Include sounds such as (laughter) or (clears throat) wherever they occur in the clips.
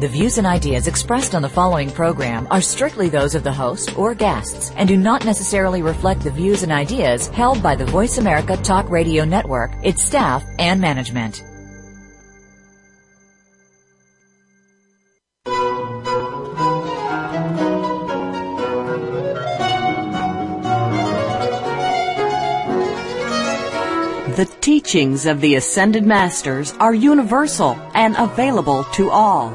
The views and ideas expressed on the following program are strictly those of the host or guests and do not necessarily reflect the views and ideas held by the Voice America Talk Radio Network, its staff, and management. The teachings of the Ascended Masters are universal and available to all.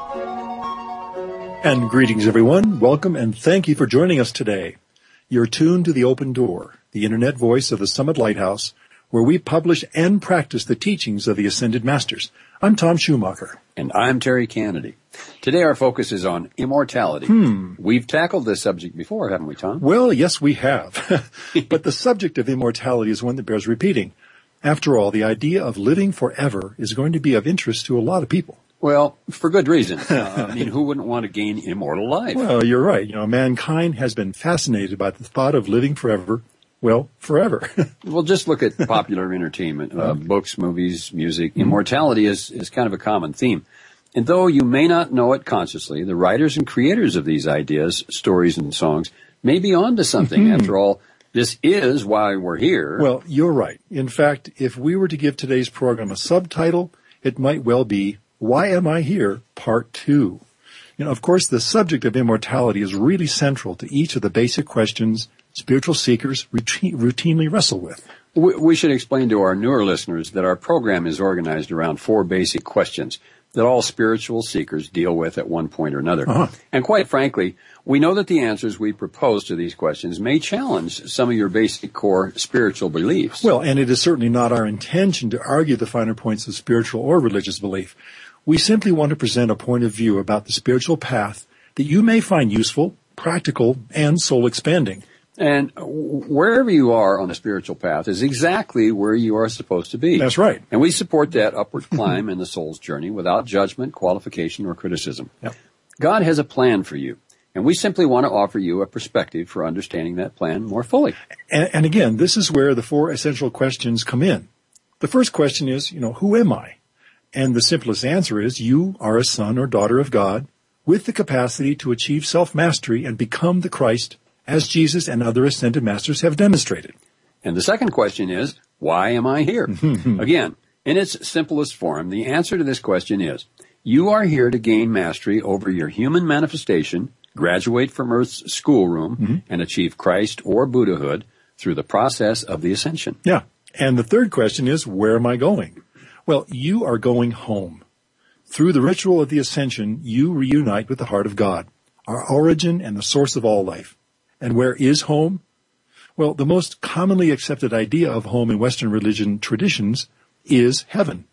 And greetings, everyone. Welcome and thank you for joining us today. You're tuned to The Open Door, the internet voice of the Summit Lighthouse, where we publish and practice the teachings of the Ascended Masters. I'm Tom Schumacher. And I'm Terry Kennedy. Today our focus is on immortality. Hmm. We've tackled this subject before, haven't we, Tom? Well, yes, we have. (laughs) but the subject of immortality is one that bears repeating. After all, the idea of living forever is going to be of interest to a lot of people. Well, for good reason. (laughs) Uh, I mean, who wouldn't want to gain immortal life? Well, you're right. You know, mankind has been fascinated by the thought of living forever. Well, forever. (laughs) well, just look at popular (laughs) entertainment, uh, books, movies, music. Immortality is, is kind of a common theme. And though you may not know it consciously, the writers and creators of these ideas, stories, and songs may be onto something. After all, this is why we're here. Well, you're right. In fact, if we were to give today's program a subtitle, it might well be, Why Am I Here? Part 2. You know, of course, the subject of immortality is really central to each of the basic questions spiritual seekers routine, routinely wrestle with. We, we should explain to our newer listeners that our program is organized around four basic questions that all spiritual seekers deal with at one point or another. Uh-huh. And quite frankly, we know that the answers we propose to these questions may challenge some of your basic core spiritual beliefs. Well, and it is certainly not our intention to argue the finer points of spiritual or religious belief. We simply want to present a point of view about the spiritual path that you may find useful, practical, and soul expanding. And wherever you are on the spiritual path is exactly where you are supposed to be. That's right. And we support that upward climb in the soul's journey without judgment, qualification, or criticism. Yep. God has a plan for you. And we simply want to offer you a perspective for understanding that plan more fully. And, and again, this is where the four essential questions come in. The first question is, you know, who am I? And the simplest answer is you are a son or daughter of God with the capacity to achieve self-mastery and become the Christ as Jesus and other ascended masters have demonstrated. And the second question is, why am I here? (laughs) Again, in its simplest form, the answer to this question is, you are here to gain mastery over your human manifestation, graduate from Earth's schoolroom, Mm-hmm. and achieve Christ or Buddhahood through the process of the ascension. Yeah. And the third question is, where am I going? Well, you are going home. Through the ritual of the ascension, you reunite with the heart of God, our origin and the source of all life. And where is home? Well, the most commonly accepted idea of home in Western religion traditions is heaven.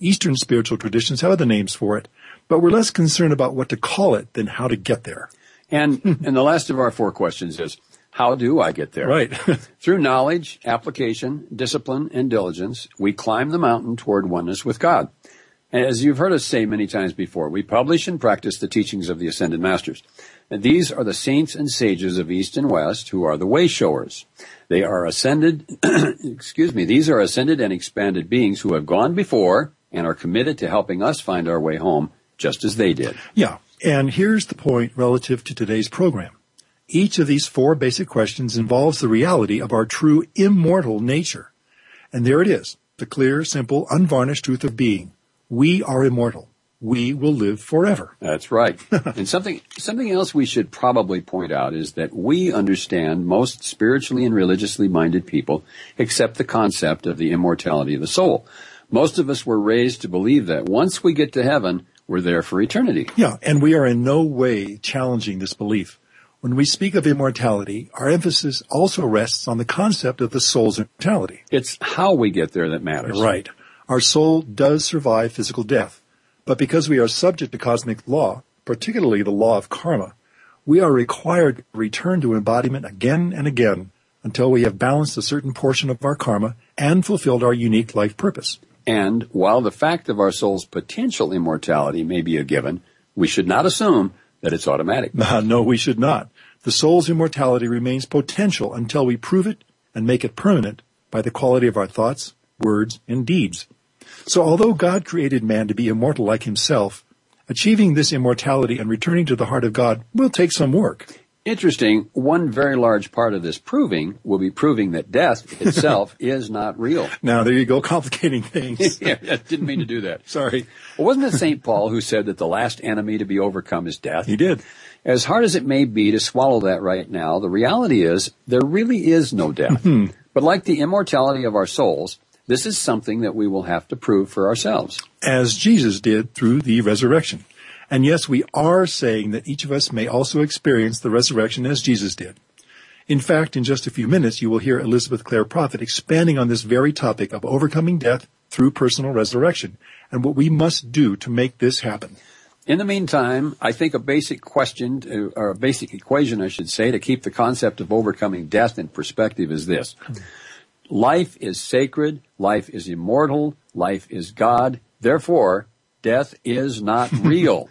Eastern spiritual traditions have other names for it, but we're less concerned about what to call it than how to get there. And, (laughs) and the last of our four questions is, how do I get there? Right. (laughs) Through knowledge, application, discipline, and diligence, we climb the mountain toward oneness with God. As you've heard us say many times before, we publish and practice the teachings of the Ascended Masters. And these are the saints and sages of East and West who are the way showers. They are ascended, (clears throat) excuse me, these are ascended and expanded beings who have gone before and are committed to helping us find our way home just as they did. Yeah. And here's the point relative to today's program. Each of these four basic questions involves the reality of our true immortal nature. And there it is, the clear, simple, unvarnished truth of being. We are immortal. We will live forever. That's right. (laughs) and something something else we should probably point out is that we understand most spiritually and religiously minded people accept the concept of the immortality of the soul. Most of us were raised to believe that once we get to heaven, We're there for eternity. Yeah, and we are in no way challenging this belief. When we speak of immortality, our emphasis also rests on the concept of the soul's immortality. It's how we get there that matters. Right. Our soul does survive physical death, but because we are subject to cosmic law, particularly the law of karma, we are required to return to embodiment again and again until we have balanced a certain portion of our karma and fulfilled our unique life purpose. And while the fact of our soul's potential immortality may be a given, we should not assume that it's automatic. (laughs) no, we should not. The soul's immortality remains potential until we prove it and make it permanent by the quality of our thoughts, words, and deeds. So although God created man to be immortal like himself, achieving this immortality and returning to the heart of God will take some work. Interesting. One very large part of this proving will be proving that death (laughs) itself is not real. Now, there you go, complicating things. (laughs) yeah, I didn't mean to do that. (laughs) Sorry. Well, wasn't it St. Paul who said that the last enemy to be overcome is death? He did. As hard as it may be to swallow that right now, the reality is there really is no death. Hmm. but like the immortality of our souls, this is something that we will have to prove for ourselves. As Jesus did through the resurrection. And yes, we are saying that each of us may also experience the resurrection as Jesus did. In fact, in just a few minutes, you will hear Elizabeth Clare Prophet expanding on this very topic of overcoming death through personal resurrection and what we must do to make this happen. In the meantime, I think a basic question, to, or a basic equation, I should say, to keep the concept of overcoming death in perspective is this. Life is sacred, life is immortal, life is God, therefore, death is not (laughs) real.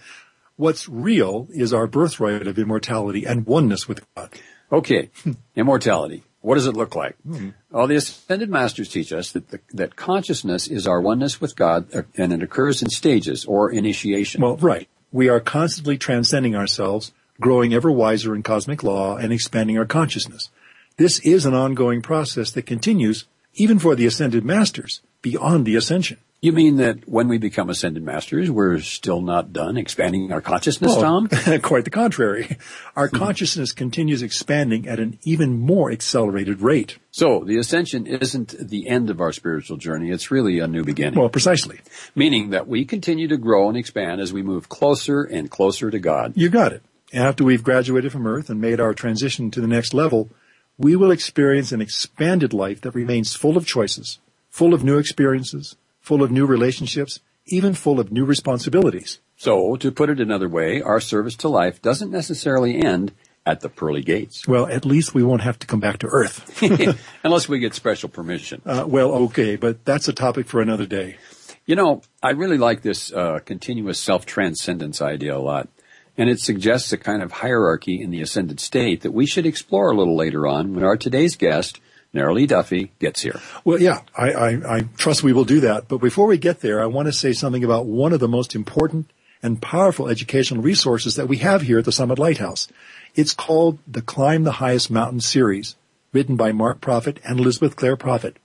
What's real is our birthright of immortality and oneness with God. Okay, immortality. What does it look like? Hmm. Well, the Ascended Masters teach us that the, that consciousness is our oneness with God, uh, and it occurs in stages or initiation. Well, right. We are constantly transcending ourselves, growing ever wiser in cosmic law, and expanding our consciousness. This is an ongoing process that continues, even for the Ascended Masters, beyond the ascension. You mean that when we become ascended masters, we're still not done expanding our consciousness, Tom? (laughs) quite the contrary. Our hmm. consciousness continues expanding at an even more accelerated rate. So the ascension isn't the end of our spiritual journey. It's really a new beginning. Well, precisely. Meaning that we continue to grow and expand as we move closer and closer to God. You got it. After we've graduated from Earth and made our transition to the next level, we will experience an expanded life that remains full of choices, full of new experiences, full of new relationships, even full of new responsibilities. So, to put it another way, our service to life doesn't necessarily end at the pearly gates. Well, at least we won't have to come back to Earth. (laughs) Unless we get special permission. Uh, well, okay, but that's a topic for another day. You know, I really like this uh, continuous self-transcendence idea a lot. And it suggests a kind of hierarchy in the ascended state that we should explore a little later on when our today's guest, Neroli Duffy gets here. Well, yeah, I, I, I trust we will do that. But before we get there, I want to say something about one of the most important and powerful educational resources that we have here at the Summit Lighthouse. It's called the Climb the Highest Mountain series, written by Mark Prophet and Elizabeth Clare Prophet.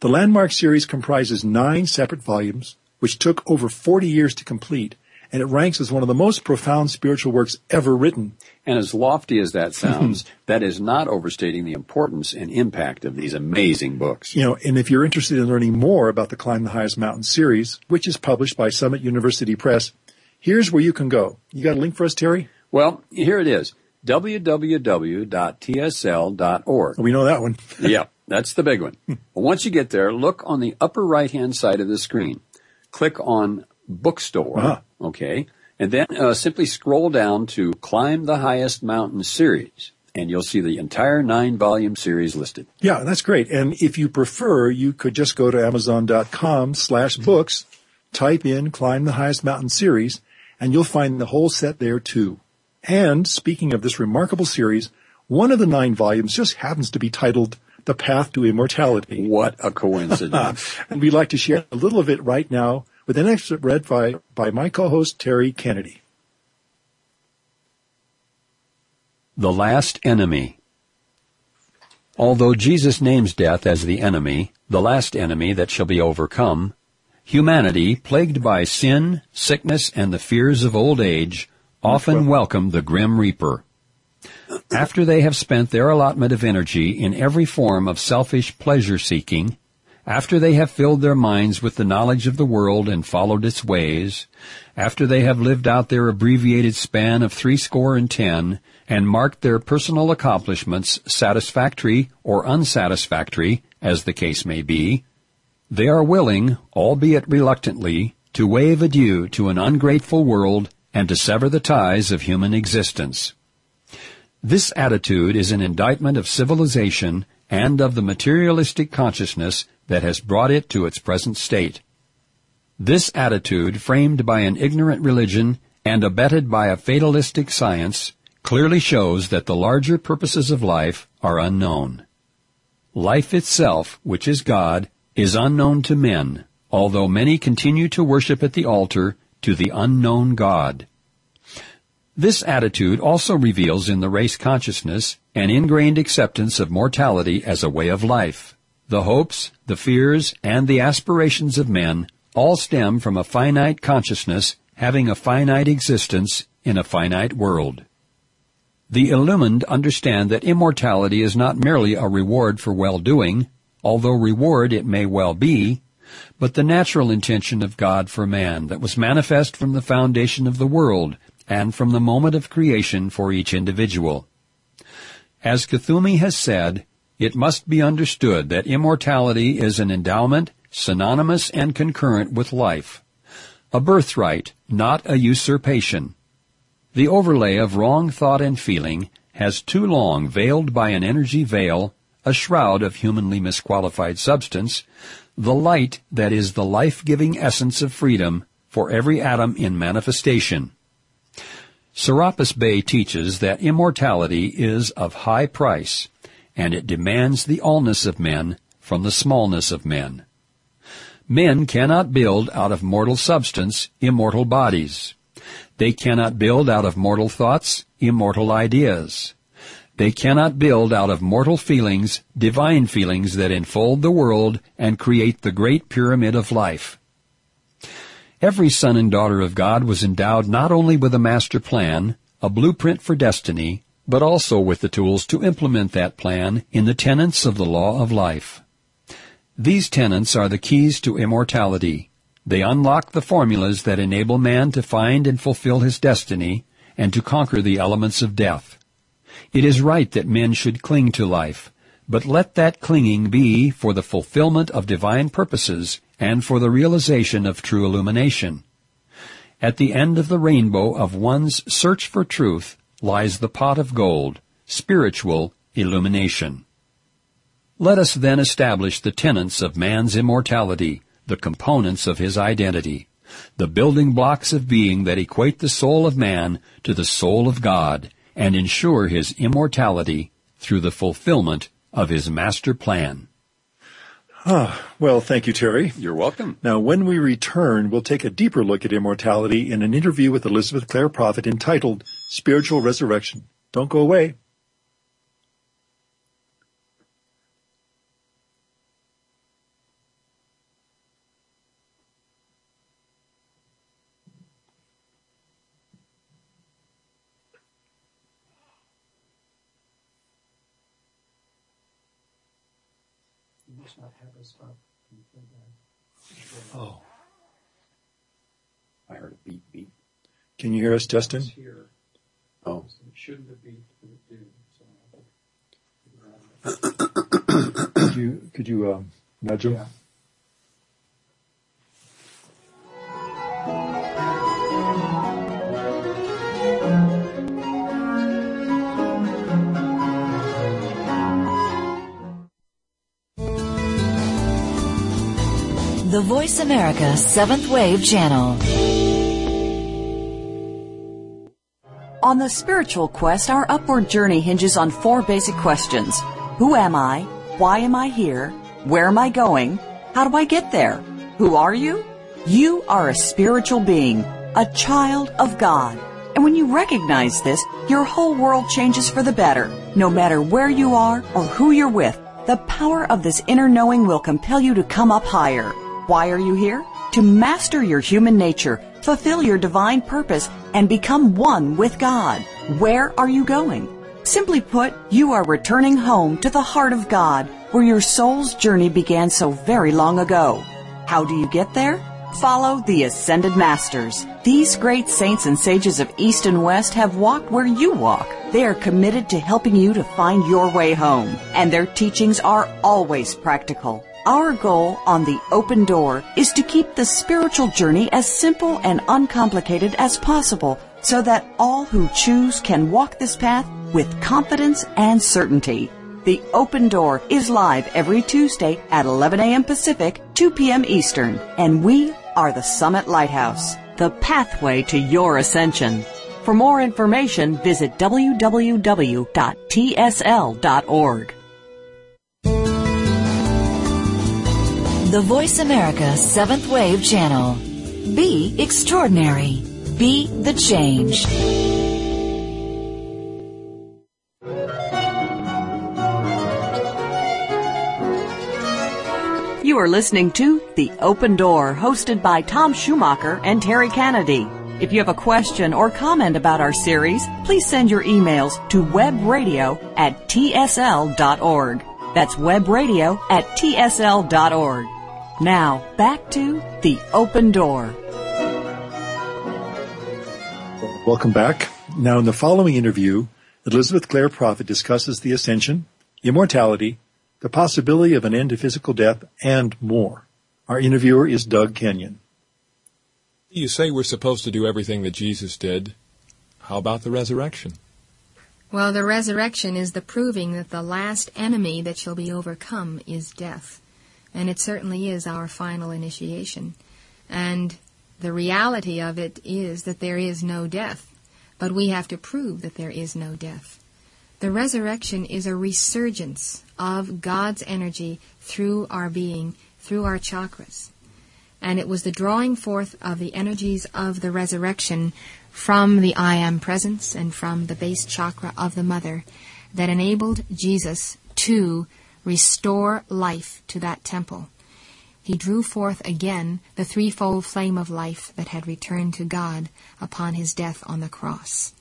The Landmark series comprises nine separate volumes, which took over 40 years to complete, and it ranks as one of the most profound spiritual works ever written. And as lofty as that sounds, (laughs) that is not overstating the importance and impact of these amazing books. You know, and if you're interested in learning more about the Climb the Highest Mountain series, which is published by Summit University Press, here's where you can go. You got a link for us, Terry? Well, here it is. www.tsl.org. We know that one. (laughs) yeah, that's the big one. Once you get there, look on the upper right hand side of the screen. Click on bookstore. Uh-huh. Okay. And then uh, simply scroll down to Climb the Highest Mountain series, and you'll see the entire nine volume series listed. Yeah, that's great. And if you prefer, you could just go to amazon.com slash books, type in Climb the Highest Mountain series, and you'll find the whole set there too. And speaking of this remarkable series, one of the nine volumes just happens to be titled The Path to Immortality. What a coincidence. and (laughs) we'd like to share a little of it right now with an excerpt read by, by my co-host Terry Kennedy. The Last Enemy Although Jesus names death as the enemy, the last enemy that shall be overcome, humanity, plagued by sin, sickness, and the fears of old age, often welcome the grim reaper. After they have spent their allotment of energy in every form of selfish pleasure seeking, after they have filled their minds with the knowledge of the world and followed its ways, after they have lived out their abbreviated span of threescore and ten, and marked their personal accomplishments satisfactory or unsatisfactory, as the case may be, they are willing, albeit reluctantly, to wave adieu to an ungrateful world and to sever the ties of human existence. This attitude is an indictment of civilization and of the materialistic consciousness that has brought it to its present state. This attitude, framed by an ignorant religion and abetted by a fatalistic science, clearly shows that the larger purposes of life are unknown. Life itself, which is God, is unknown to men, although many continue to worship at the altar to the unknown God. This attitude also reveals in the race consciousness an ingrained acceptance of mortality as a way of life. The hopes, the fears, and the aspirations of men all stem from a finite consciousness having a finite existence in a finite world. The illumined understand that immortality is not merely a reward for well-doing, although reward it may well be, but the natural intention of God for man that was manifest from the foundation of the world and from the moment of creation for each individual. As Kuthumi has said, it must be understood that immortality is an endowment synonymous and concurrent with life, a birthright, not a usurpation. The overlay of wrong thought and feeling has too long veiled by an energy veil, a shroud of humanly misqualified substance, the light that is the life-giving essence of freedom for every atom in manifestation. Serapis Bey teaches that immortality is of high price, and it demands the allness of men from the smallness of men. Men cannot build out of mortal substance immortal bodies. They cannot build out of mortal thoughts immortal ideas. They cannot build out of mortal feelings divine feelings that enfold the world and create the great pyramid of life. Every son and daughter of God was endowed not only with a master plan, a blueprint for destiny, but also with the tools to implement that plan in the tenets of the law of life. These tenets are the keys to immortality. They unlock the formulas that enable man to find and fulfill his destiny and to conquer the elements of death. It is right that men should cling to life, but let that clinging be for the fulfillment of divine purposes and for the realization of true illumination. At the end of the rainbow of one's search for truth, lies the pot of gold, spiritual illumination. Let us then establish the tenets of man's immortality, the components of his identity, the building blocks of being that equate the soul of man to the soul of God and ensure his immortality through the fulfillment of his master plan. Ah, well, thank you, Terry. You're welcome. Now, when we return, we'll take a deeper look at immortality in an interview with Elizabeth Clare Prophet entitled Spiritual Resurrection. Don't go away. Oh. I heard a beep beep. Can you hear us, Justin? Oh. shouldn't it beep if it did (coughs) Could you, could you um, nudge him? The Voice America Seventh Wave Channel. On the spiritual quest, our upward journey hinges on four basic questions. Who am I? Why am I here? Where am I going? How do I get there? Who are you? You are a spiritual being, a child of God. And when you recognize this, your whole world changes for the better. No matter where you are or who you're with, the power of this inner knowing will compel you to come up higher. Why are you here? To master your human nature, fulfill your divine purpose, and become one with God. Where are you going? Simply put, you are returning home to the heart of God, where your soul's journey began so very long ago. How do you get there? Follow the Ascended Masters. These great saints and sages of East and West have walked where you walk. They are committed to helping you to find your way home, and their teachings are always practical. Our goal on the open door is to keep the spiritual journey as simple and uncomplicated as possible so that all who choose can walk this path with confidence and certainty. The Open Door is live every Tuesday at 11 a.m. Pacific, 2 p.m. Eastern, and we are the Summit Lighthouse, the pathway to your ascension. For more information, visit www.tsl.org. The Voice America Seventh Wave Channel. Be extraordinary. Be the change. You are listening to The Open Door, hosted by Tom Schumacher and Terry Kennedy. If you have a question or comment about our series, please send your emails to webradio at tsl.org. That's webradio at tsl.org. Now, back to The Open Door. Welcome back. Now, in the following interview, Elizabeth Clare Prophet discusses the ascension, immortality, the possibility of an end to physical death, and more. Our interviewer is Doug Kenyon. You say we're supposed to do everything that Jesus did. How about the resurrection? Well, the resurrection is the proving that the last enemy that shall be overcome is death. And it certainly is our final initiation. And the reality of it is that there is no death. But we have to prove that there is no death. The resurrection is a resurgence of God's energy through our being, through our chakras. And it was the drawing forth of the energies of the resurrection from the I Am presence and from the base chakra of the Mother that enabled Jesus to restore life to that temple. He drew forth again the threefold flame of life that had returned to God upon his death on the cross.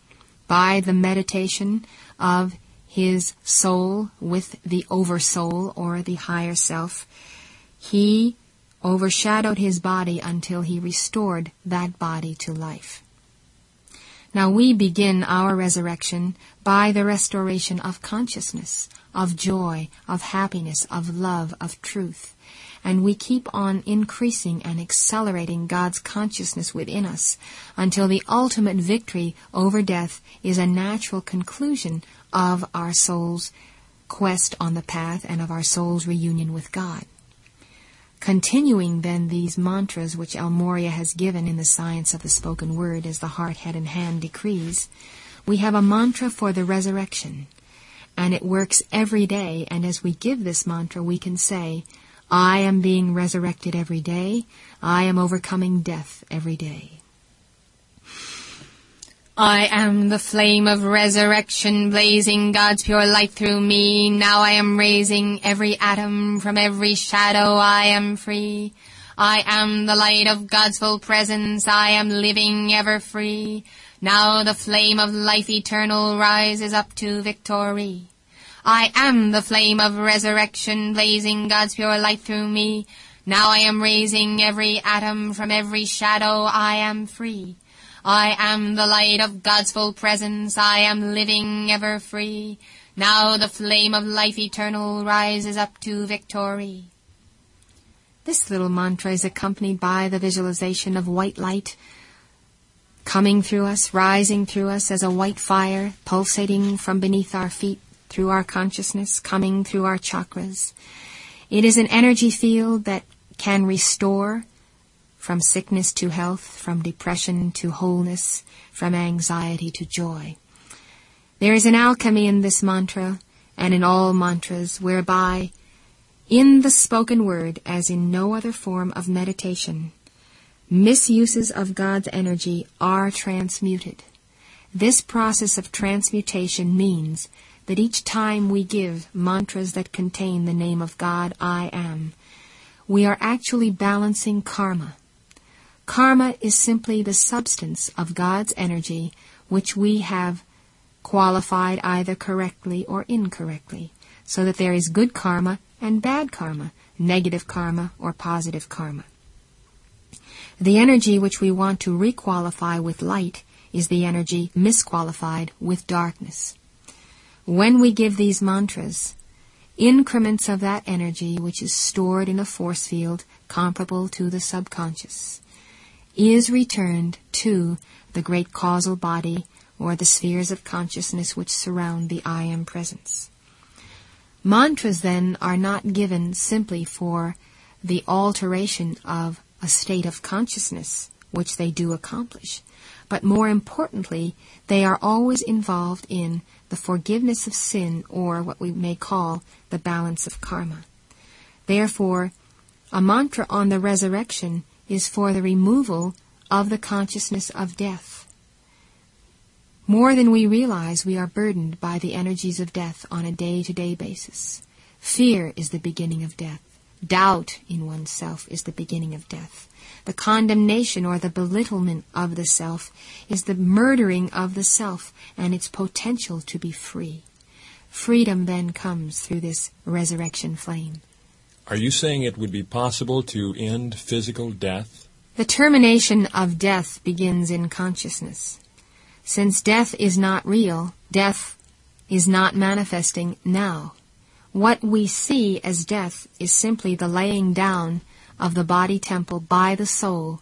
By the meditation of his soul with the oversoul or the higher self, he overshadowed his body until he restored that body to life. Now we begin our resurrection by the restoration of consciousness, of joy, of happiness, of love, of truth. And we keep on increasing and accelerating God's consciousness within us until the ultimate victory over death is a natural conclusion of our soul's quest on the path and of our soul's reunion with God. Continuing then these mantras which El Morya has given in the science of the spoken word as the heart, head, and hand decrees, we have a mantra for the resurrection. And it works every day, and as we give this mantra, we can say, I am being resurrected every day. I am overcoming death every day. I am the flame of resurrection, blazing God's pure light through me. Now I am raising every atom from every shadow. I am free. I am the light of God's full presence. I am living ever free. Now the flame of life eternal rises up to victory. I am the flame of resurrection, blazing God's pure light through me. Now I am raising every atom from every shadow. I am free. I am the light of God's full presence. I am living ever free. Now the flame of life eternal rises up to victory. This little mantra is accompanied by the visualization of white light coming through us, rising through us as a white fire, pulsating from beneath our feet through our consciousness, coming through our chakras. It is an energy field that can restore, from sickness to health, from depression to wholeness, from anxiety to joy. There is an alchemy in this mantra and in all mantras whereby in the spoken word, as in no other form of meditation, misuses of God's energy are transmuted. This process of transmutation means that each time we give mantras that contain the name of God, I am, we are actually balancing karma Karma is simply the substance of God's energy which we have qualified either correctly or incorrectly, so that there is good karma and bad karma, negative karma or positive karma. The energy which we want to requalify with light is the energy misqualified with darkness. When we give these mantras, increments of that energy which is stored in a force field comparable to the subconscious is returned to the great causal body or the spheres of consciousness which surround the I am presence. Mantras then are not given simply for the alteration of a state of consciousness, which they do accomplish, but more importantly, they are always involved in the forgiveness of sin or what we may call the balance of karma. Therefore, a mantra on the resurrection is for the removal of the consciousness of death. More than we realize, we are burdened by the energies of death on a day to day basis. Fear is the beginning of death. Doubt in oneself is the beginning of death. The condemnation or the belittlement of the self is the murdering of the self and its potential to be free. Freedom then comes through this resurrection flame. Are you saying it would be possible to end physical death? The termination of death begins in consciousness. Since death is not real, death is not manifesting now. What we see as death is simply the laying down of the body temple by the soul,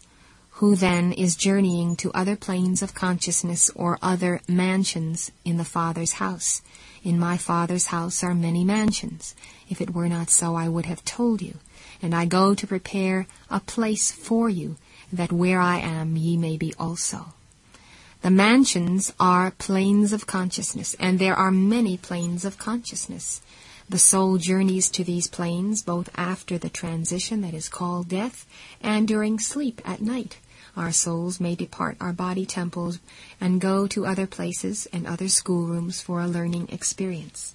who then is journeying to other planes of consciousness or other mansions in the Father's house. In my Father's house are many mansions. If it were not so, I would have told you. And I go to prepare a place for you, that where I am ye may be also. The mansions are planes of consciousness, and there are many planes of consciousness. The soul journeys to these planes both after the transition that is called death and during sleep at night. Our souls may depart our body temples and go to other places and other schoolrooms for a learning experience.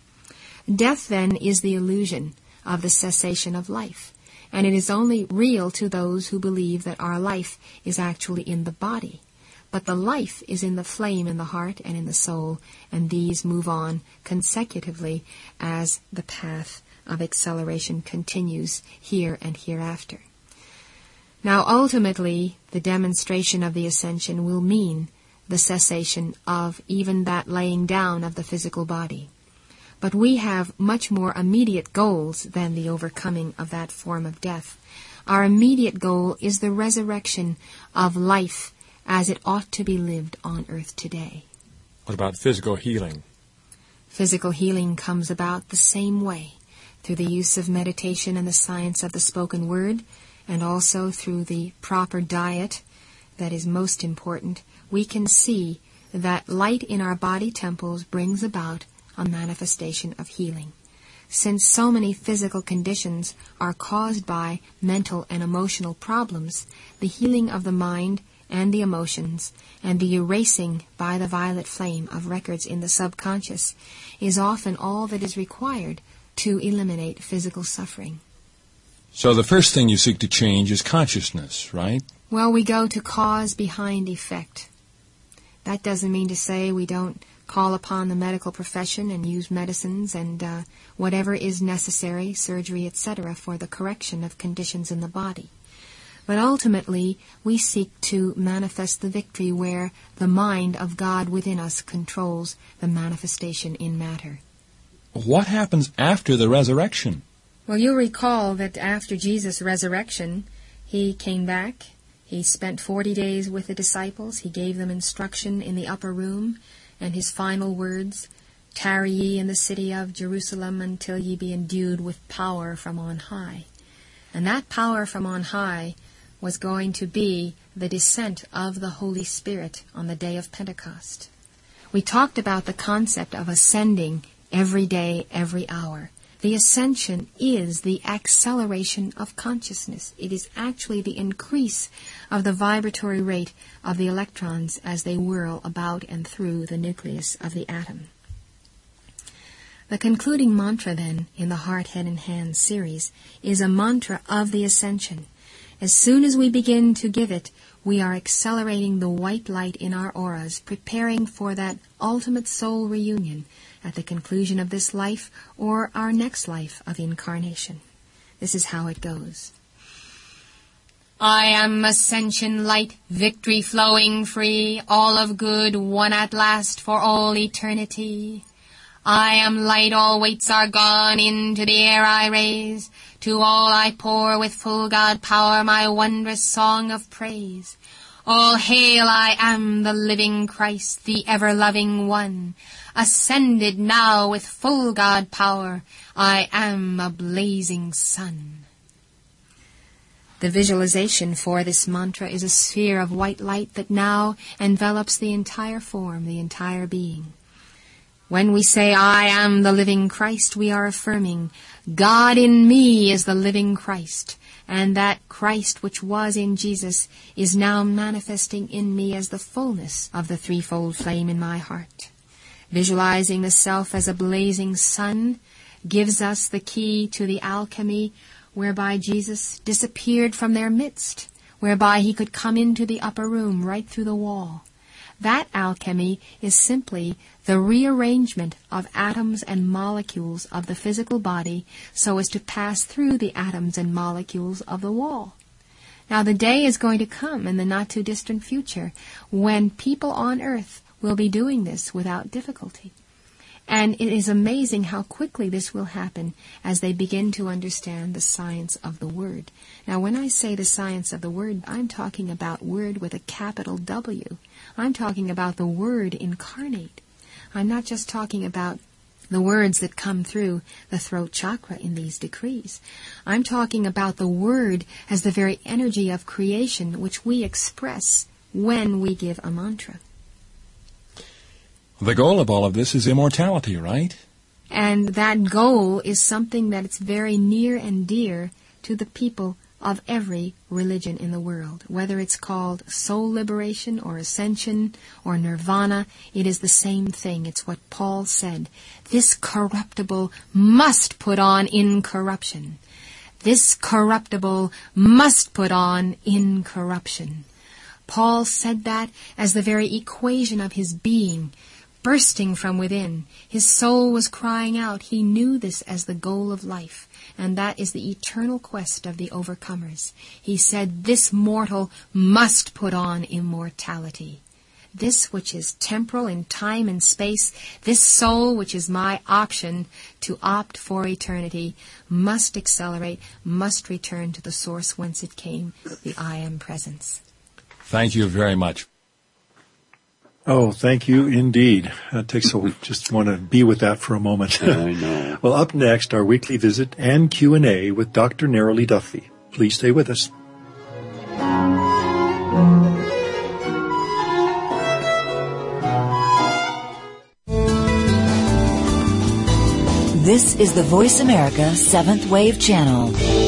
Death, then, is the illusion of the cessation of life, and it is only real to those who believe that our life is actually in the body but the life is in the flame in the heart and in the soul, and these move on consecutively as the path of acceleration continues here and hereafter. Now, ultimately, the demonstration of the ascension will mean the cessation of even that laying down of the physical body. But we have much more immediate goals than the overcoming of that form of death. Our immediate goal is the resurrection of life as it ought to be lived on earth today. What about physical healing? Physical healing comes about the same way, through the use of meditation and the science of the spoken word, and also through the proper diet that is most important. We can see that light in our body temples brings about a manifestation of healing. Since so many physical conditions are caused by mental and emotional problems, the healing of the mind and the emotions, and the erasing by the violet flame of records in the subconscious is often all that is required to eliminate physical suffering. So the first thing you seek to change is consciousness, right? Well, we go to cause behind effect. That doesn't mean to say we don't call upon the medical profession and use medicines and uh, whatever is necessary, surgery, etc., for the correction of conditions in the body. But ultimately, we seek to manifest the victory where the mind of God within us controls the manifestation in matter. What happens after the resurrection? Well, you'll recall that after Jesus' resurrection, he came back. He spent 40 days with the disciples. He gave them instruction in the upper room, and his final words, Tarry ye in the city of Jerusalem until ye be endued with power from on high. And that power from on high was going to be the descent of the Holy Spirit on the day of Pentecost. We talked about the concept of ascending every day, every hour. The ascension is the acceleration of consciousness. It is actually the increase of the vibratory rate of the electrons as they whirl about and through the nucleus of the atom. The concluding mantra, then, in the Heart, Head, and Hands series is a mantra of the ascension. As soon as we begin to give it, we are accelerating the white light in our auras, preparing for that ultimate soul reunion at the conclusion of this life or our next life of incarnation. This is how it goes. I am ascension light, victory flowing free, all of good one at last for all eternity. I am light, all weights are gone, into the air I raise. To all I pour with full God power my wondrous song of praise. All hail, I am the living Christ, the ever-loving one. Ascended now with full God power, I am a blazing sun. The visualization for this mantra is a sphere of white light that now envelops the entire form, the entire being. When we say, I am the living Christ, we are affirming, God in me is the living Christ, and that Christ which was in Jesus is now manifesting in me as the fullness of the threefold flame in my heart. Visualizing the self as a blazing sun gives us the key to the alchemy whereby Jesus disappeared from their midst, whereby he could come into the upper room right through the wall. That alchemy is simply the rearrangement of atoms and molecules of the physical body so as to pass through the atoms and molecules of the wall. Now the day is going to come in the not too distant future when people on earth will be doing this without difficulty. And it is amazing how quickly this will happen as they begin to understand the science of the Word. Now, when I say the science of the Word, I'm talking about Word with a capital W. I'm talking about the Word incarnate. I'm not just talking about the words that come through the throat chakra in these decrees. I'm talking about the Word as the very energy of creation which we express when we give a mantra. The goal of all of this is immortality, right? And that goal is something that is very near and dear to the people of every religion in the world. Whether it's called soul liberation or ascension or nirvana, it is the same thing. It's what Paul said. This corruptible must put on incorruption. This corruptible must put on incorruption. Paul said that as the very equation of his being bursting from within. His soul was crying out. He knew this as the goal of life, and that is the eternal quest of the overcomers. He said, This mortal must put on immortality. This which is temporal in time and space, this soul which is my option to opt for eternity, must accelerate, must return to the source whence it came, the I am presence. Thank you very much. Oh, thank you indeed. That takes a, (laughs) just want to be with that for a moment. I know. (laughs) well, up next, our weekly visit and Q&A with Dr. Neroli Duffy. Please stay with us. This is the Voice America Seventh Wave Channel.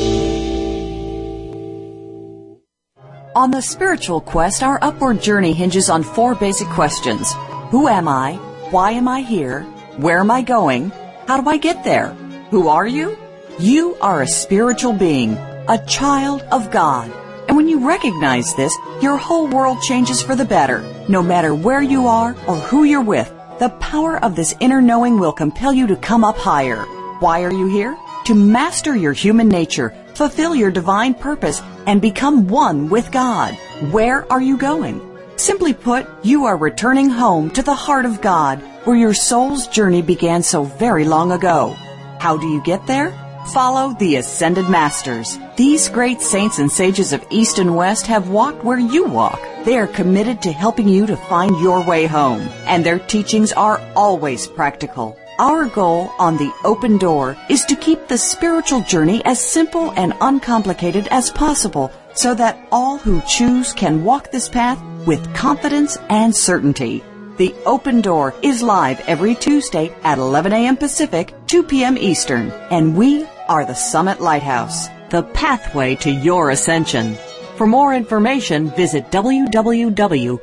On the spiritual quest, our upward journey hinges on four basic questions. Who am I? Why am I here? Where am I going? How do I get there? Who are you? You are a spiritual being, a child of God. And when you recognize this, your whole world changes for the better. No matter where you are or who you're with, the power of this inner knowing will compel you to come up higher. Why are you here? To master your human nature, fulfill your divine purpose, and become one with God. Where are you going? Simply put, you are returning home to the heart of God, where your soul's journey began so very long ago. How do you get there? Follow the Ascended Masters. These great saints and sages of East and West have walked where you walk. They are committed to helping you to find your way home, and their teachings are always practical. Our goal on the open door is to keep the spiritual journey as simple and uncomplicated as possible so that all who choose can walk this path with confidence and certainty. The open door is live every Tuesday at 11 a.m. Pacific, 2 p.m. Eastern, and we are the Summit Lighthouse, the pathway to your ascension. For more information, visit www.tsl.org.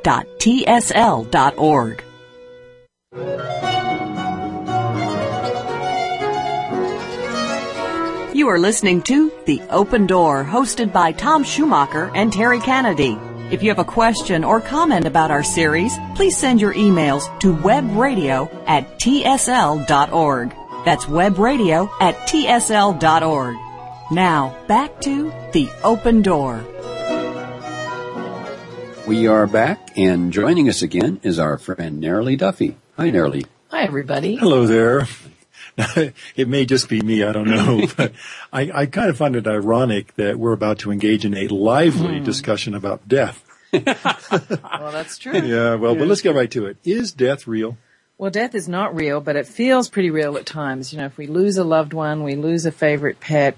You are listening to The Open Door, hosted by Tom Schumacher and Terry Kennedy. If you have a question or comment about our series, please send your emails to webradio at tsl.org. That's webradio at tsl.org. Now, back to The Open Door. We are back, and joining us again is our friend Neroli Duffy. Hi, Nerily. Hi, everybody. Hello there. (laughs) it may just be me, I don't know, (laughs) but I, I, kind of find it ironic that we're about to engage in a lively mm. discussion about death. (laughs) well, that's true. Yeah, well, yeah. but let's get right to it. Is death real? Well, death is not real, but it feels pretty real at times. You know, if we lose a loved one, we lose a favorite pet,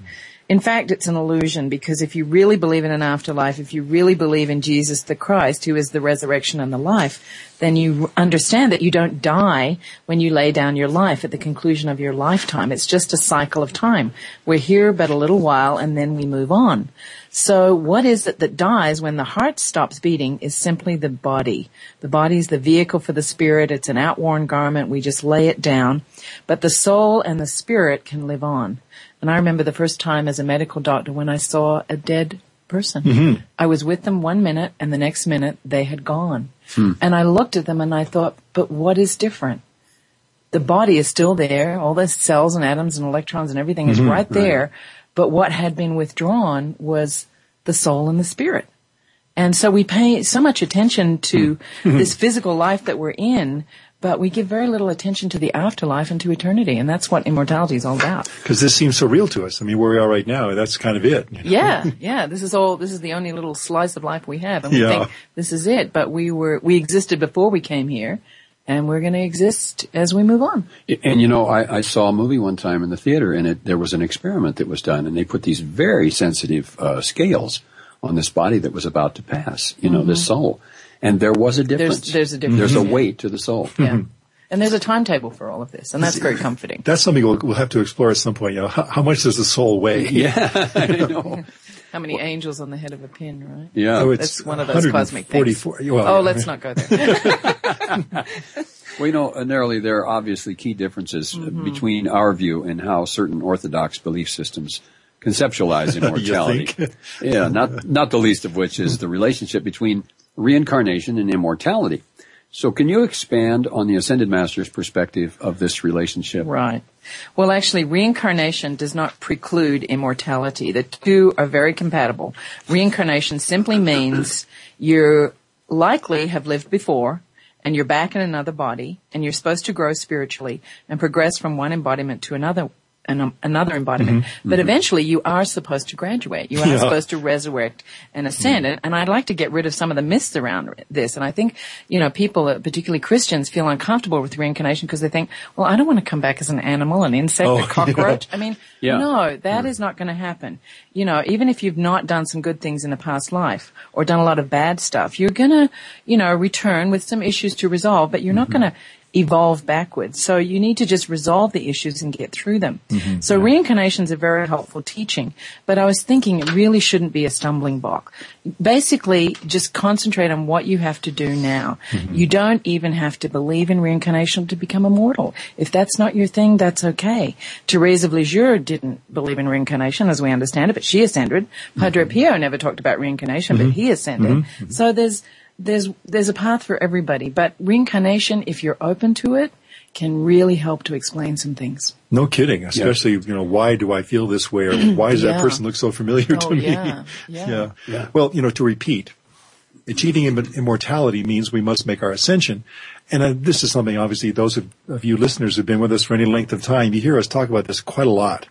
in fact, it's an illusion because if you really believe in an afterlife, if you really believe in Jesus the Christ, who is the resurrection and the life, then you understand that you don't die when you lay down your life at the conclusion of your lifetime. It's just a cycle of time. We're here but a little while and then we move on. So what is it that dies when the heart stops beating is simply the body. The body is the vehicle for the spirit. It's an outworn garment. We just lay it down. But the soul and the spirit can live on. And I remember the first time as a medical doctor when I saw a dead person. Mm-hmm. I was with them one minute and the next minute they had gone. Hmm. And I looked at them and I thought, but what is different? The body is still there. All the cells and atoms and electrons and everything is mm-hmm. right there. Right. But what had been withdrawn was the soul and the spirit. And so we pay so much attention to hmm. (laughs) this physical life that we're in, but we give very little attention to the afterlife and to eternity, and that's what immortality is all about. Because this seems so real to us. I mean, where we are right now, that's kind of it. You know? Yeah, yeah. This is all. This is the only little slice of life we have, and we yeah. think this is it. But we were we existed before we came here, and we're going to exist as we move on. And you know, I, I, saw a movie one time in the theater, and it, there was an experiment that was done, and they put these very sensitive uh, scales on this body that was about to pass. You know, mm-hmm. this soul and there was a difference. There's, there's a difference. There's a mm-hmm. Mm-hmm. weight to the soul. Yeah. Mm-hmm. And there's a timetable for all of this, and that's very comforting. That's something we'll, we'll have to explore at some point. You know, how, how much does the soul weigh? (laughs) Yeah, (laughs) How many angels on the head of a pin, right? Yeah, oh, it's one of those cosmic things. Well, oh, yeah. let's not go there. (laughs) well, you know, Neroli, there are obviously key differences uh, mm-hmm. between our view and how certain Orthodox belief systems conceptualize immortality. yeah, not not the least of which is the relationship between reincarnation and immortality. So can you expand on the Ascended Master's perspective of this relationship? Right. Well, actually, reincarnation does not preclude immortality. The two are very compatible. Reincarnation simply means you likely have lived before and you're back in another body and you're supposed to grow spiritually and progress from one embodiment to another an, um, another embodiment. Mm-hmm. But mm-hmm. eventually you are supposed to graduate. You are yeah. supposed to resurrect and ascend. Mm-hmm. And I'd like to get rid of some of the myths around this. And I think, you know, people, particularly Christians, feel uncomfortable with reincarnation because they think, well, I don't want to come back as an animal, an insect, oh, a (laughs) cockroach. Yeah. I mean, yeah. no, that is not going to happen. You know, even if you've not done some good things in a past life or done a lot of bad stuff, you're going to, you know, return with some issues to resolve, but you're not mm-hmm. going to evolve backwards. So you need to just resolve the issues and get through them. Mm-hmm, so yeah. reincarnation is a very helpful teaching, but I was thinking it really shouldn't be a stumbling block. Basically, just concentrate on what you have to do now. Mm-hmm. You don't even have to believe in reincarnation to become immortal. If that's not your thing, that's okay. Therese of Lisieux didn't believe in reincarnation as we understand it, but she ascended. Padre mm-hmm. Pio never talked about reincarnation, but mm-hmm. he ascended. Mm-hmm. So there's there's there's a path for everybody, but reincarnation, if you're open to it, can really help to explain some things. No kidding. Especially, yeah. you know, why do I feel this way or (clears throat) why does yeah. that person look so familiar oh, to me? (laughs) Yeah. yeah. yeah. Well, you know, to repeat, achieving immortality means we must make our ascension. And uh, this is something obviously those of, of, you listeners who've been with us for any length of time, you hear us talk about this quite a lot.